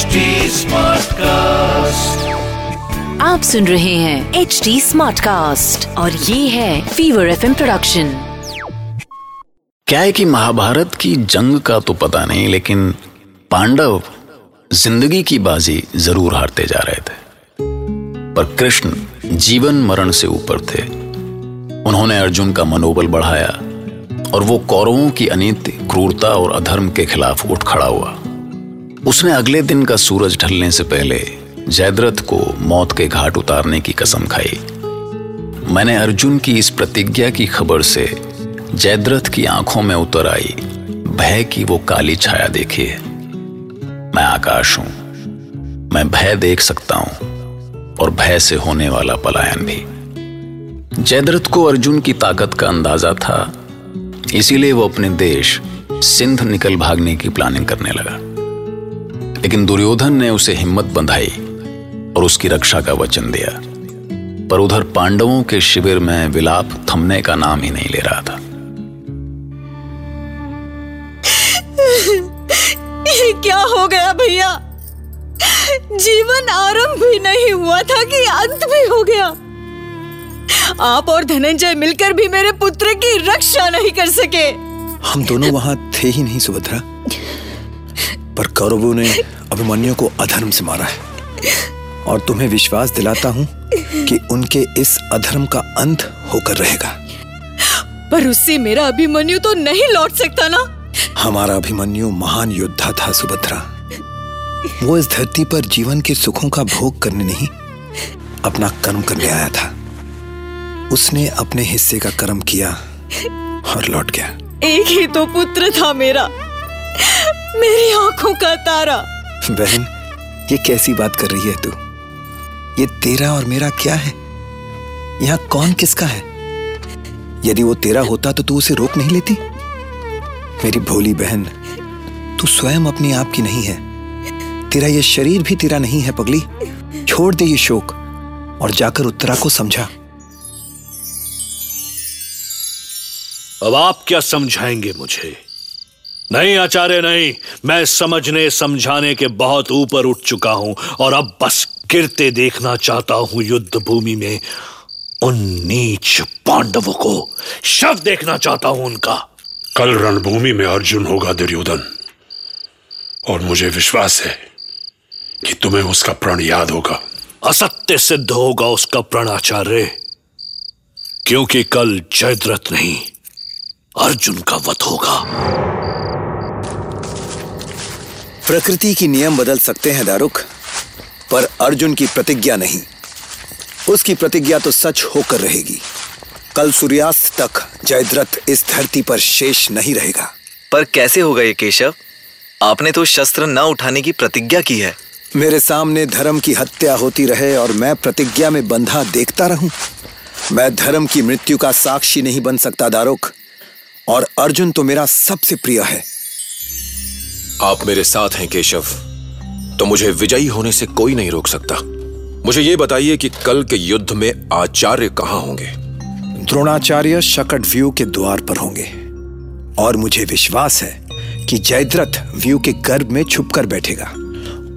HD Smartcast. आप सुन रहे हैं एच डी स्मार्ट कास्ट और ये है फीवर एफ़ प्रोडक्शन क्या है कि महाभारत की जंग का तो पता नहीं लेकिन पांडव ज़िंदगी की बाजी ज़रूर हारते जा रहे थे। पर कृष्ण जीवन मरण से ऊपर थे। उन्होंने अर्जुन का मनोबल बढ़ाया और वो कौरवों की अनित क्रूरता और अधर्म के खिलाफ उठ खड़ा हुआ। उसने अगले दिन का सूरज ढलने से पहले जयद्रथ को मौत के घाट उतारने की कसम खाई। मैंने अर्जुन की इस प्रतिज्ञा की खबर से जयद्रथ की आँखों में उतर आई, भय की वो काली छाया देखी है। मैं आकाश हूँ, मैं भय देख सकता हूँ और भय से होने वाला पलायन भी। जयद्रथ को अर्जुन की ताकत का अंदाज़ा था, इसीलिए वो अपने देश सिंध निकल भागने की प्लानिंग करने लगा। लेकिन दुर्योधन ने उसे हिम्मत बंधाई और उसकी रक्षा का वचन दिया। पर उधर पांडवों के शिविर में विलाप थमने का नाम ही नहीं ले रहा था। ये क्या हो गया भैया? जीवन आरंभ भी नहीं हुआ था कि अंत भी हो गया। आप और धनंजय मिलकर भी मेरे पुत्र की रक्षा नहीं कर सके। हम दोनों वहाँ थे ही नहीं सुभद्रा। पर कौरवों ने अभिमन्यु को अधर्म से मारा है। और तुम्हें विश्वास दिलाता हूँ कि उनके इस अधर्म का अंत होकर रहेगा। पर उससे मेरा अभिमन्यु तो नहीं लौट सकता ना? हमारा अभिमन्यु महान योद्धा था सुभद्रा। वो इस धरती पर जीवन के सुखों का भोग करने नहीं अपना कर्म करने आया था। उसने अपने हिस्से का कर्म किया और लौट गया। एक ही तो पुत्र था मेरा। मेरी आँखों का तारा। बहन ये कैसी बात कर रही है तू? ये तेरा और मेरा क्या है? यहाँ कौन किसका है? यदि वो तेरा होता तो तू उसे रोक नहीं लेती? मेरी भोली बहन तू स्वयं अपने आप की नहीं है। तेरा ये शरीर भी तेरा नहीं है पगली। छोड़ दे ये शोक और जाकर उत्तरा को समझा। अब आप क्या समझाएँगे मुझे? नहीं आचार्य नहीं। मैं समझने समझाने के बहुत ऊपर उठ चुका हूँ और अब बस गिरते देखना चाहता हूँ युद्ध भूमि में उन नीच पांडवों को। शव देखना चाहता हूँ उनका। कल रणभूमि में अर्जुन होगा दुर्योधन। और मुझे विश्वास है कि तुम्हें उसका प्रण याद होगा। असत्य सिद्ध होगा उसका प्रण आचार्य। क्योंकि कल जयद्रथ नहीं अर्जुन का वध होगा। प्रकृति की नियम बदल सकते हैं दारुक पर अर्जुन की प्रतिज्ञा नहीं। उसकी प्रतिज्ञा तो सच होकर रहेगी। कल सूर्यास्त तक जयद्रथ इस धरती पर शेष नहीं रहेगा। पर कैसे होगा ये केशव? आपने तो शस्त्र न उठाने की प्रतिज्ञा की है। मेरे सामने धर्म की हत्या होती रहे और मैं प्रतिज्ञा में बंधा देखता रहूँ। मैं धर्म की मृत्यु का साक्षी नहीं बन सकता दारुक और अर्जुन तो मेरा सबसे प्रिय है। आप मेरे साथ हैं केशव। तो मुझे विजयी होने से कोई नहीं रोक सकता। मुझे ये बताइए कि कल के युद्ध में आचार्य कहाँ होंगे? द्रोणाचार्य शकट व्यू के द्वार पर होंगे। और मुझे विश्वास है कि जयद्रथ व्यू के गर्भ में छुपकर बैठेगा।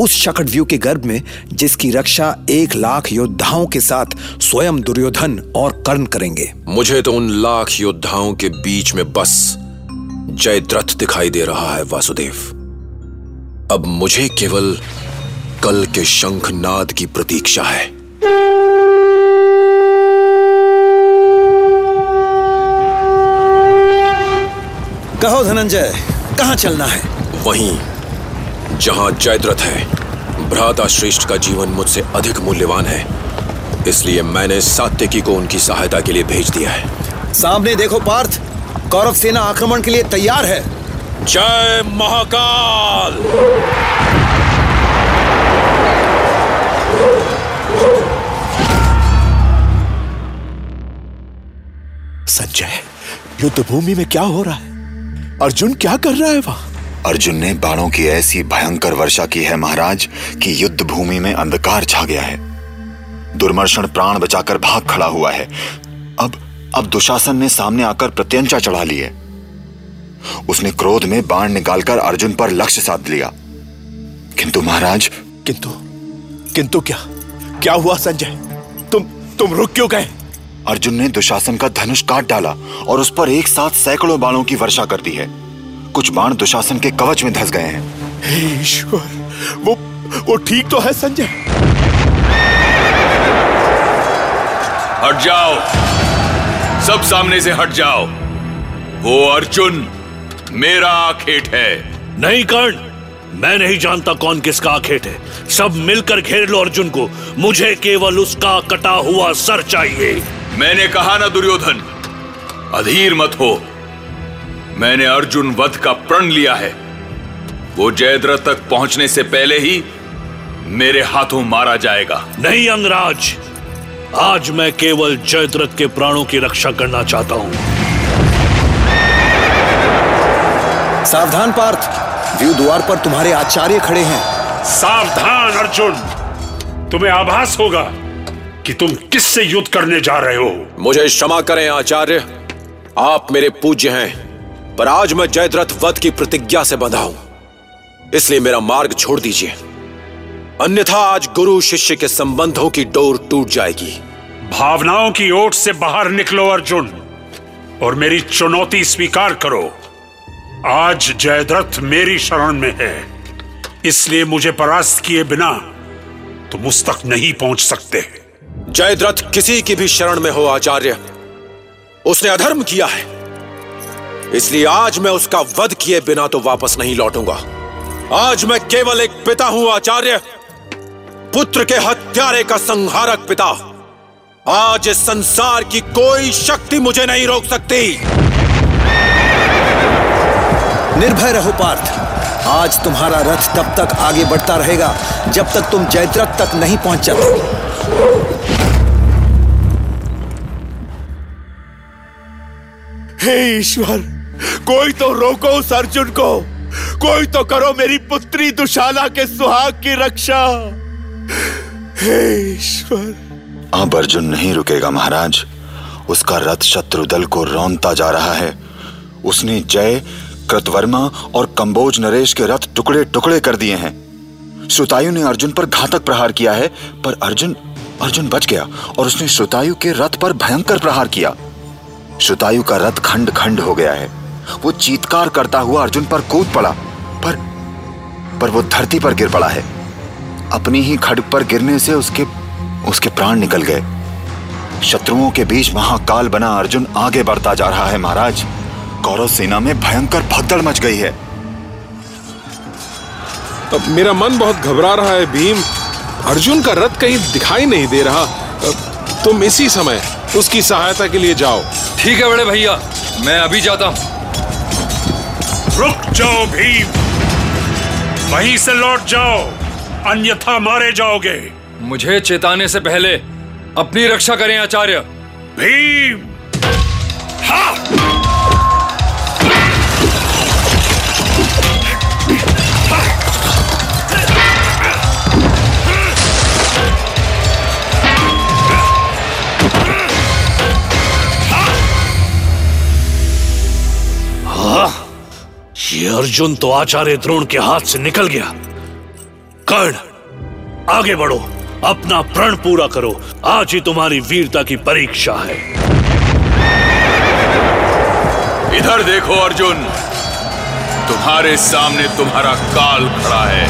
उस शकट व्यू के गर्भ में जिसकी रक्षा एक लाख योद्धाओं के साथ स्वयं दुर्योधन और कर्ण करेंगे। मुझे तो उन लाख योद्धाओं के बीच में बस जयद्रथ दिखाई दे रहा है वासुदेव। अब मुझे केवल कल के शंखनाद की प्रतीक्षा है। कहो धनंजय कहाँ चलना है? वहीं जहाँ जयद्रथ है भ्राता श्रेष्ठ का जीवन मुझसे अधिक मूल्यवान है। इसलिए मैंने सात्यकी को उनकी सहायता के लिए भेज दिया है। सामने देखो पार्थ कौरव सेना आक्रमण के लिए तैयार है। जय महाकाल। संजय युद्ध भूमि में क्या हो रहा है? अर्जुन क्या कर रहा है वहाँ? अर्जुन ने बाणों की ऐसी भयंकर वर्षा की है महाराज कि युद्ध भूमि में अंधकार छा गया है। दुर्मर्शन प्राण बचाकर भाग खड़ा हुआ है। अब अब दुशासन ने सामने आकर प्रत्यंचा चढ़ा ली है उसने क्रोध में बाण निकालकर अर्जुन पर लक्ष्य साध लिया। किंतु महाराज? किंतु किंतु क्या? क्या हुआ संजय? तुम तुम रुक क्यों गए? अर्जुन ने दुशासन का धनुष काट डाला और उस पर एक साथ सैकड़ों बाणों की वर्षा कर दी है। कुछ बाण दुशासन के कवच में धस गए हैं। ईश्वर वो वो ठीक तो है संजय? हट जाओ। सब सामने से हट जाओ। वो अर्जुन। मेरा आखेट है। नहीं कर्ण। मैं नहीं जानता कौन किसका आखेट है। सब मिलकर घेर लो अर्जुन को। मुझे केवल उसका कटा हुआ सर चाहिए। मैंने कहा ना दुर्योधन अधीर मत हो। मैंने अर्जुन वध का प्रण लिया है। वो जयद्रथ तक पहुँचने से पहले ही मेरे हाथों मारा जाएगा। नहीं अंगराज। आज मैं केवल जयद्रथ के प्राणों की रक्षा करना चाहता हूँ। सावधान पार्थ। व्यू द्वार पर तुम्हारे आचार्य खड़े हैं। सावधान अर्जुन। तुम्हें आभास होगा कि तुम किससे युद्ध करने जा रहे हो। मुझे क्षमा करें आचार्य। आप मेरे पूज्य हैं पर आज मैं जयद्रथ वध की प्रतिज्ञा से बंधा हूँ। इसलिए मेरा मार्ग छोड़ दीजिए। अन्यथा आज गुरु शिष्य के संबंधों की डोर टूट जाएगी। भावनाओं की ओट से बाहर निकलो अर्जुन और मेरी चुनौती स्वीकार करो। आज जयद्रथ मेरी शरण में है। इसलिए मुझे परास्त किए बिना तुम उस तक नहीं पहुँच सकते। जयद्रथ किसी की भी शरण में हो, आचार्य। उसने अधर्म किया है। इसलिए आज मैं उसका वध किए बिना तो वापस नहीं लौटूँगा। आज मैं केवल एक पिता हूँ, आचार्य। पुत्र के हत्यारे का संहारक पिता। आज इस संसार की कोई शक्ति मुझे नहीं रोक सकती। निर्भय रहो पार्थ। आज तुम्हारा रथ तब तक आगे बढ़ता रहेगा जब तक तुम जयद्रथ तक नहीं पहुँच जाते। हे ईश्वर कोई तो रोको उस अर्जुन को। कोई तो करो मेरी पुत्री दुशाला के सुहाग की रक्षा। हे ईश्वर। अब अर्जुन नहीं रुकेगा महाराज। उसका रथ शत्रु दल को रौनता जा रहा है। उसने जय कृतवर्मा और कंबोज नरेश के रथ टुकड़े टुकड़े कर दिए हैं। श्रुतायु ने अर्जुन पर घातक प्रहार किया है, पर अर्जुन अर्जुन बच गया और उसने श्रुतायु के रथ पर भयंकर प्रहार किया। श्रुतायु का रथ खंड खंड हो गया है। वो चीतकार करता हुआ अर्जुन पर कूद पड़ा, पर पर वो धरती पर गिर पड़ा है। अपनी ही खड़ग पर गिरने से उसके उसके प्राण निकल गए। शत्रुओं के बीच महाकाल बना अर्जुन आगे बढ़ता जा रहा है, महाराज। कौरव सेना में भयंकर भगदड़ मच गई है। अब मेरा मन बहुत घबरा रहा है भीम। अर्जुन का रथ कहीं दिखाई नहीं दे रहा। तुम इसी समय उसकी सहायता के लिए जाओ। ठीक है बड़े भैया मैं अभी जाता हूँ। रुक जाओ भीम। वहीं से लौट जाओ। अन्यथा मारे जाओगे। मुझे चेताने से पहले अपनी रक्षा करें आचार्य। भीम। हाँ! ये अर्जुन तो आचार्य द्रोण के हाथ से निकल गया। कर्ण आगे बढ़ो। अपना प्रण पूरा करो। आज ही तुम्हारी वीरता की परीक्षा है। इधर देखो अर्जुन। तुम्हारे सामने तुम्हारा काल खड़ा है।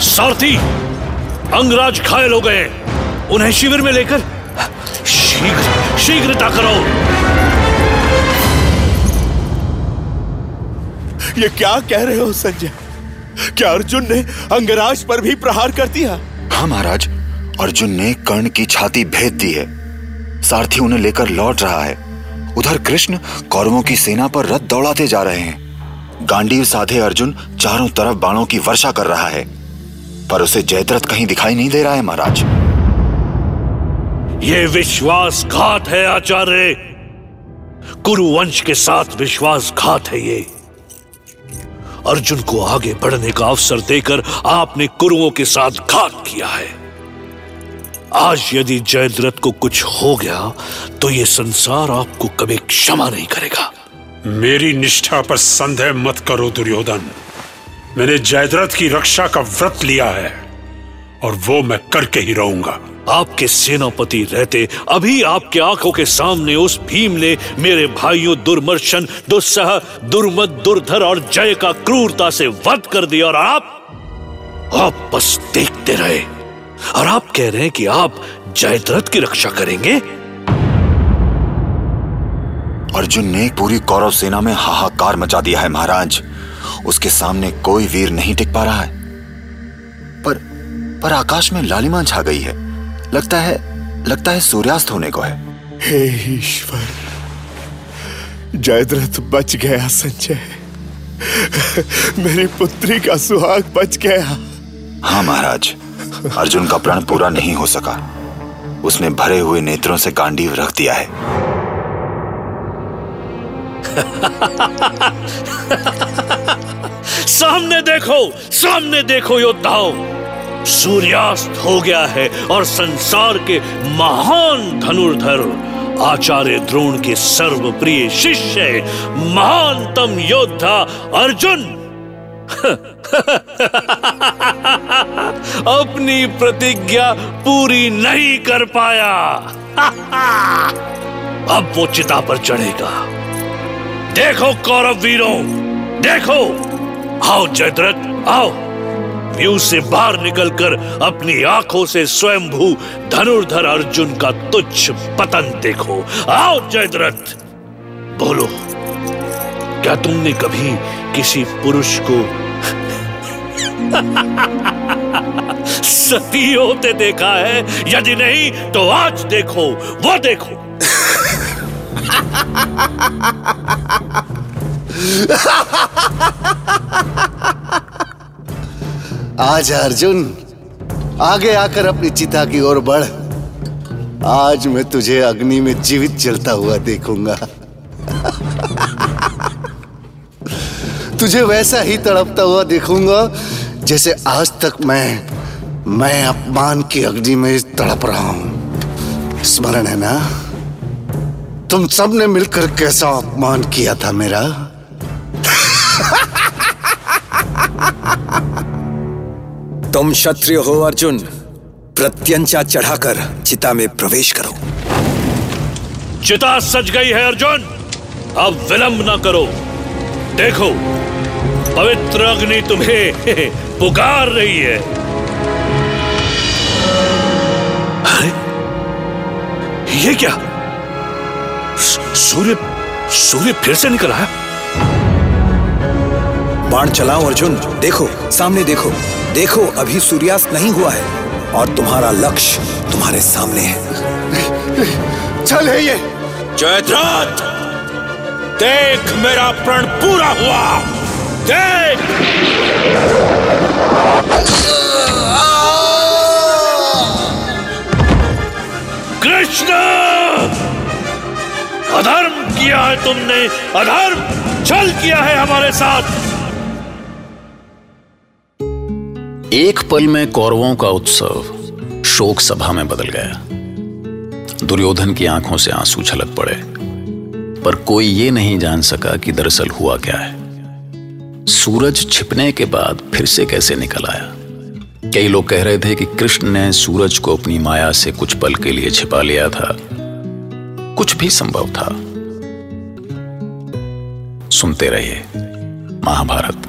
सारथी अंगराज घायल हो गए उन्हें शिविर में लेकर शीघ्र, शीघ्रता करो। ये क्या कह रहे हो, संजय? क्या अर्जुन ने अंगराज पर भी प्रहार कर दिया? हाँ महाराज। अर्जुन ने कर्ण की छाती भेद दी है। सारथी उन्हें लेकर लौट रहा है। उधर कृष्ण कौरवों की सेना पर रथ दौड़ाते जा रहे हैं। गांडीव साधे अर्जुन चारों तरफ़ बाणों की वर्षा कर रहा है। पर उसे जयद्रथ कहीं दिखाई नहीं दे रहा है, महाराज। ये विश्वासघात है, आचार्य। कुरुवंश के साथ विश्वासघात है ये। अर्जुन को आगे बढ़ने का अवसर देकर आपने कुरुओं के साथ घात किया है। आज यदि जयद्रथ को कुछ हो गया तो ये संसार आपको कभी क्षमा नहीं करेगा। मेरी निष्ठा पर संदेह मत करो, दुर्योधन। मैंने जयद्रथ की रक्षा का व्रत लिया है, और वो मैं करके ही रहूँगा। आपके सेनापति रहते, अभी आपके आँखों के सामने उस भीम ने मेरे भाइयों दुर्मर्शन, दुस्सह दुर्मद दुर्धर और जय का क्रूरता से वध कर दिया और आप आप बस देखते रहे। और आप कह रहे हैं कि आप जयद्रथ की रक्षा करेंगे? अर्जुन ने पूरी कौरव सेना में हाहाकार मचा दिया है, महाराज। उसके सामने कोई वीर नहीं टिक पा रहा है। पर पर आकाश में लालिमा छा गई है। लगता है लगता है सूर्यास्त होने को है। हे ईश्वर जयद्रथ बच गया संजय। मेरी पुत्री का सुहाग बच गया। हाँ महाराज अर्जुन का प्रण पूरा नहीं हो सका। उसने भरे हुए नेत्रों से गांडीव रख दिया है। सामने देखो सामने देखो योद्धाओं। सूर्यास्त हो गया है और संसार के महान धनुर्धर आचार्य द्रोण के सर्वप्रिय शिष्य, महानतम योद्धा अर्जुन। अपनी प्रतिज्ञा पूरी नहीं कर पाया। अब वो चिता पर चढ़ेगा। देखो कौरव वीरों, देखो। आओ जयद्रथ, आओ। व्यू से बाहर निकलकर अपनी आँखों से स्वयंभू धनुर्धर अर्जुन का तुच्छ पतन देखो। आओ, जयद्रथ! बोलो, क्या तुमने कभी किसी पुरुष को सती होते देखा है? यदि नहीं तो आज देखो, वो देखो। आज अर्जुन, आगे आकर अपनी चिता की ओर बढ़। आज मैं तुझे अग्नि में जीवित जलता हुआ देखूँगा। तुझे वैसा ही तड़पता हुआ देखूँगा, जैसे आज तक मैं मैं अपमान की अग्नि में तड़प रहा हूँ। स्मरण है ना? तुम सबने मिलकर कैसा अपमान किया था मेरा? तुम क्षत्रिय हो अर्जुन। प्रत्यंचा चढ़ाकर चिता में प्रवेश करो। चिता सज गई है अर्जुन। अब विलंब न करो। देखो पवित्र अग्नि तुम्हें पुकार रही है। अरे, ये क्या? सूर्य सूर्य फिर से निकल आया बाण चलाओ अर्जुन। देखो सामने देखो। देखो अभी सूर्यास्त नहीं हुआ है और तुम्हारा लक्ष्य तुम्हारे सामने है। चल है ये। जयद्रथ देख मेरा प्रण पूरा हुआ। देख। कृष्ण अधर्म किया है तुमने अधर्म छल किया है हमारे साथ। एक पल में कौरवों का उत्सव शोक सभा में बदल गया। दुर्योधन की आँखों से आँसू छलक पड़े, पर कोई ये नहीं जान सका कि दरअसल हुआ क्या है। सूरज छिपने के बाद फिर से कैसे निकल आया? कई लोग कह रहे थे कि कृष्ण ने सूरज को अपनी माया से कुछ पल के लिए छिपा लिया था। कुछ भी संभव था। सुनते रहिए, महाभारत।